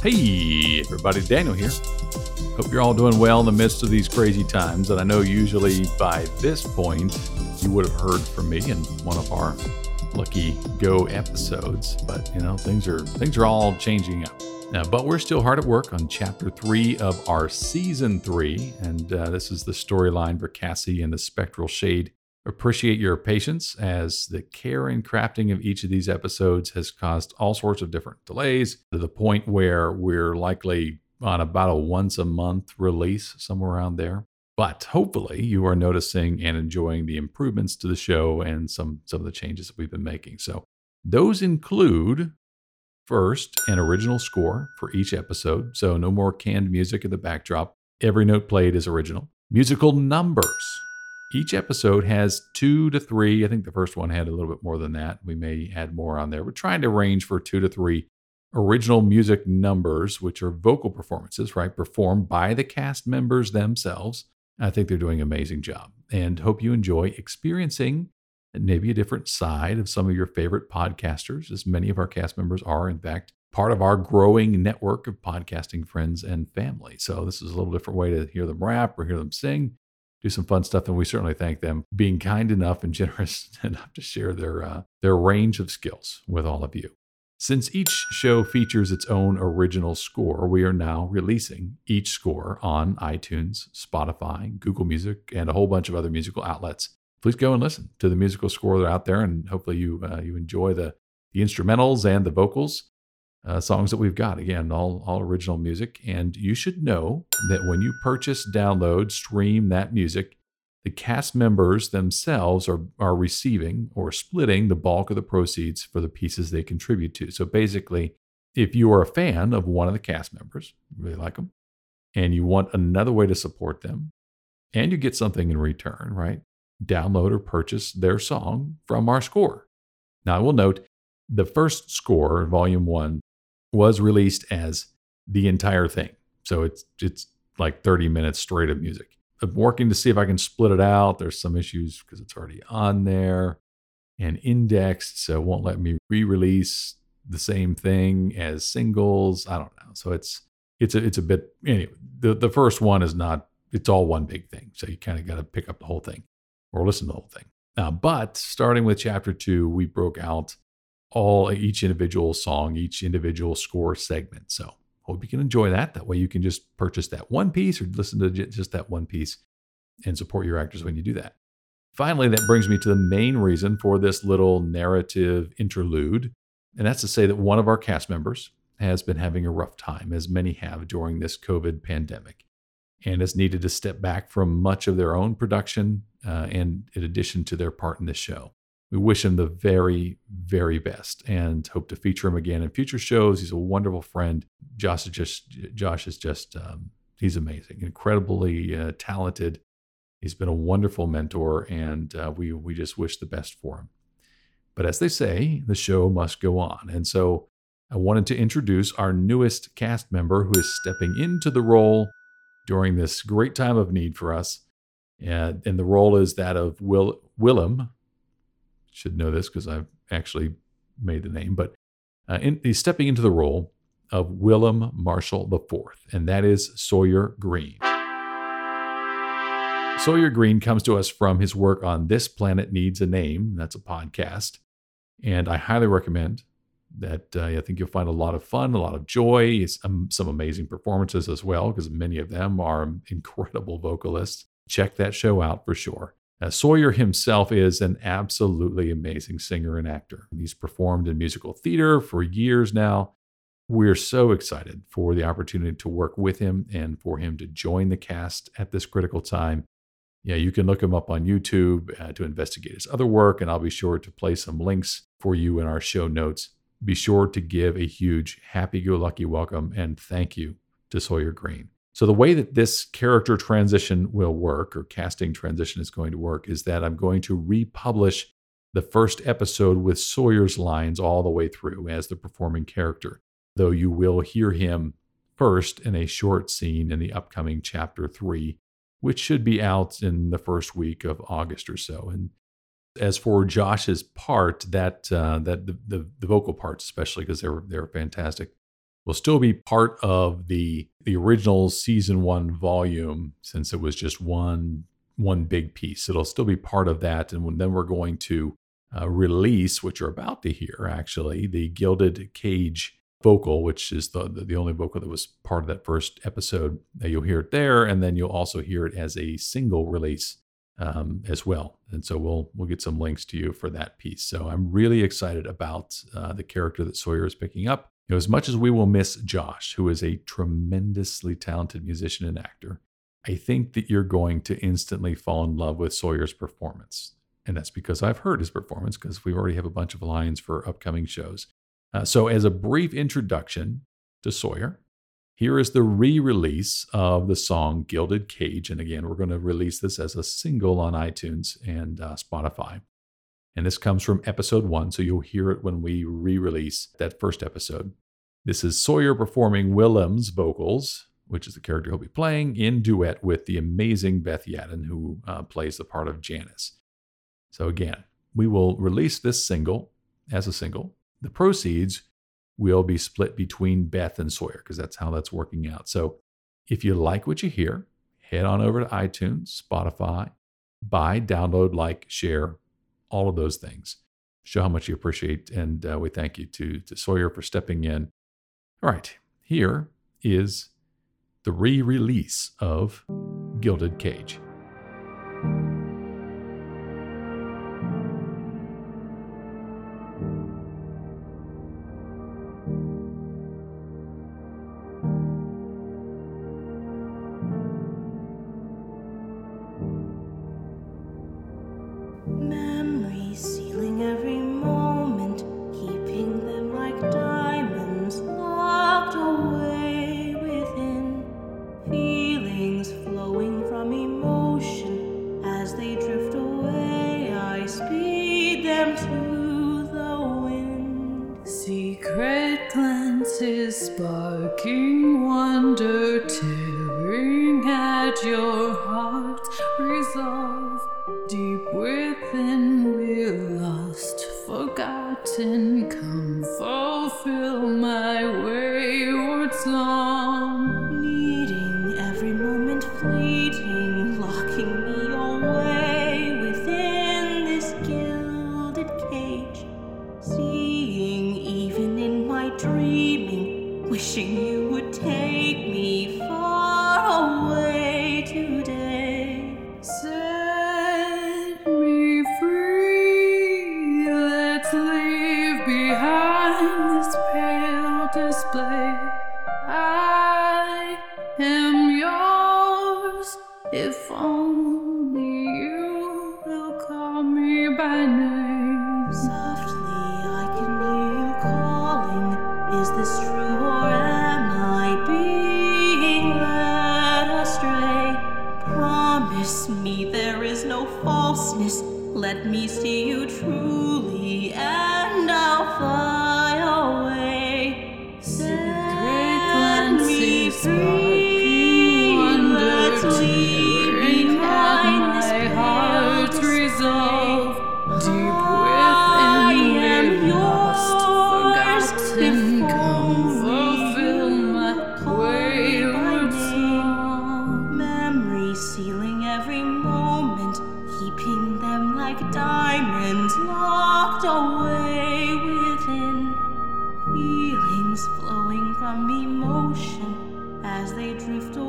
Hey, everybody, Daniel here. Hope you're all doing well in the midst of these crazy times. And I know usually by this point, you would have heard from me in one of our lucky go episodes, but you know, things are things are all changing up. Uh, but we're still hard at work on chapter three of our season three, and uh, this is the storyline for Cassie and the Spectral Shade. Appreciate your patience as the care and crafting of each of these episodes has caused all sorts of different delays to the point where we're likely on about a once a month release, somewhere around there. But hopefully, you are noticing and enjoying the improvements to the show and some, some of the changes that we've been making. So, those include first an original score for each episode. So, no more canned music in the backdrop. Every note played is original. Musical numbers. Each episode has two to three. I think the first one had a little bit more than that. We may add more on there. We're trying to range for two to three original music numbers, which are vocal performances, right? Performed by the cast members themselves. I think they're doing an amazing job and hope you enjoy experiencing maybe a different side of some of your favorite podcasters, as many of our cast members are, in fact, part of our growing network of podcasting friends and family. So this is a little different way to hear them rap or hear them sing, do some fun stuff, and we certainly thank them being kind enough and generous enough to share their uh, their range of skills with all of you. Since each show features its own original score, we are now releasing each score on iTunes, Spotify, Google Music, and a whole bunch of other musical outlets. Please go and listen to the musical score that are out there, and hopefully you uh, you enjoy the the instrumentals and the vocals uh, songs that we've got. Again, all all original music, and you should know that when you purchase, download, stream that music, the cast members themselves are, are receiving or splitting the bulk of the proceeds for the pieces they contribute to. So basically, if you are a fan of one of the cast members, really like them, and you want another way to support them, and you get something in return, right? Download or purchase their song from our score. Now, I will note the first score, volume one, was released as the entire thing. So it's it's like 30 minutes straight of music. I'm working to see if I can split it out. There's some issues because it's already on there and indexed, so it won't let me re-release the same thing as singles. I don't know. So it's it's a it's a bit anyway. The the first one is not. It's all one big thing. So you kind of got to pick up the whole thing or listen to the whole thing. Uh, but starting with chapter two, we broke out all each individual song, each individual score segment. So Hope you can enjoy that. That way you can just purchase that one piece or listen to just that one piece and support your actors when you do that. Finally, that brings me to the main reason for this little narrative interlude. And that's to say that one of our cast members has been having a rough time, as many have during this COVID pandemic, and has needed to step back from much of their own production uh, and in addition to their part in this show we wish him the very, very best and hope to feature him again in future shows. He's a wonderful friend. Josh is just, Josh is just, um, he's amazing, incredibly uh, talented. He's been a wonderful mentor, and uh, we we just wish the best for him. But as they say, the show must go on, and so I wanted to introduce our newest cast member who is stepping into the role during this great time of need for us. And, and the role is that of Will Willem should know this because I've actually made the name, but uh, in, he's stepping into the role of Willem Marshall IV, and that is Sawyer Green. Sawyer Green comes to us from his work on This Planet Needs a Name. That's a podcast. And I highly recommend that. Uh, I think you'll find a lot of fun, a lot of joy, um, some amazing performances as well, because many of them are incredible vocalists. Check that show out for sure. Uh, Sawyer himself is an absolutely amazing singer and actor. He's performed in musical theater for years now. We're so excited for the opportunity to work with him and for him to join the cast at this critical time. Yeah, you can look him up on YouTube uh, to investigate his other work, and I'll be sure to place some links for you in our show notes. Be sure to give a huge happy go lucky welcome and thank you to Sawyer Green. So, the way that this character transition will work, or casting transition is going to work, is that I'm going to republish the first episode with Sawyer's lines all the way through as the performing character, though you will hear him first in a short scene in the upcoming chapter three, which should be out in the first week of August or so. And as for Josh's part, that uh, that the, the, the vocal parts especially because they're they're fantastic, will still be part of the the original season one volume since it was just one one big piece. It'll still be part of that, and then we're going to uh, release, which you're about to hear actually, the Gilded Cage vocal, which is the, the only vocal that was part of that first episode. You'll hear it there, and then you'll also hear it as a single release um, as well. And so we'll we'll get some links to you for that piece. So I'm really excited about uh, the character that Sawyer is picking up. You know, as much as we will miss Josh, who is a tremendously talented musician and actor, I think that you're going to instantly fall in love with Sawyer's performance. And that's because I've heard his performance because we already have a bunch of lines for upcoming shows. Uh, so, as a brief introduction to Sawyer, here is the re release of the song Gilded Cage. And again, we're going to release this as a single on iTunes and uh, Spotify. And this comes from episode one. So, you'll hear it when we re release that first episode. This is Sawyer performing Willem's vocals, which is the character he'll be playing, in duet with the amazing Beth Yadin, who uh, plays the part of Janice. So, again, we will release this single as a single the proceeds will be split between Beth and Sawyer because that's how that's working out. So if you like what you hear, head on over to iTunes, Spotify, buy, download, like, share, all of those things. Show how much you appreciate, and uh, we thank you to, to Sawyer for stepping in. All right, here is the re release of Gilded Cage. is sparking wonder, tearing at your heart's resolve. Deep within, we're lost, forgotten. Away. drift away.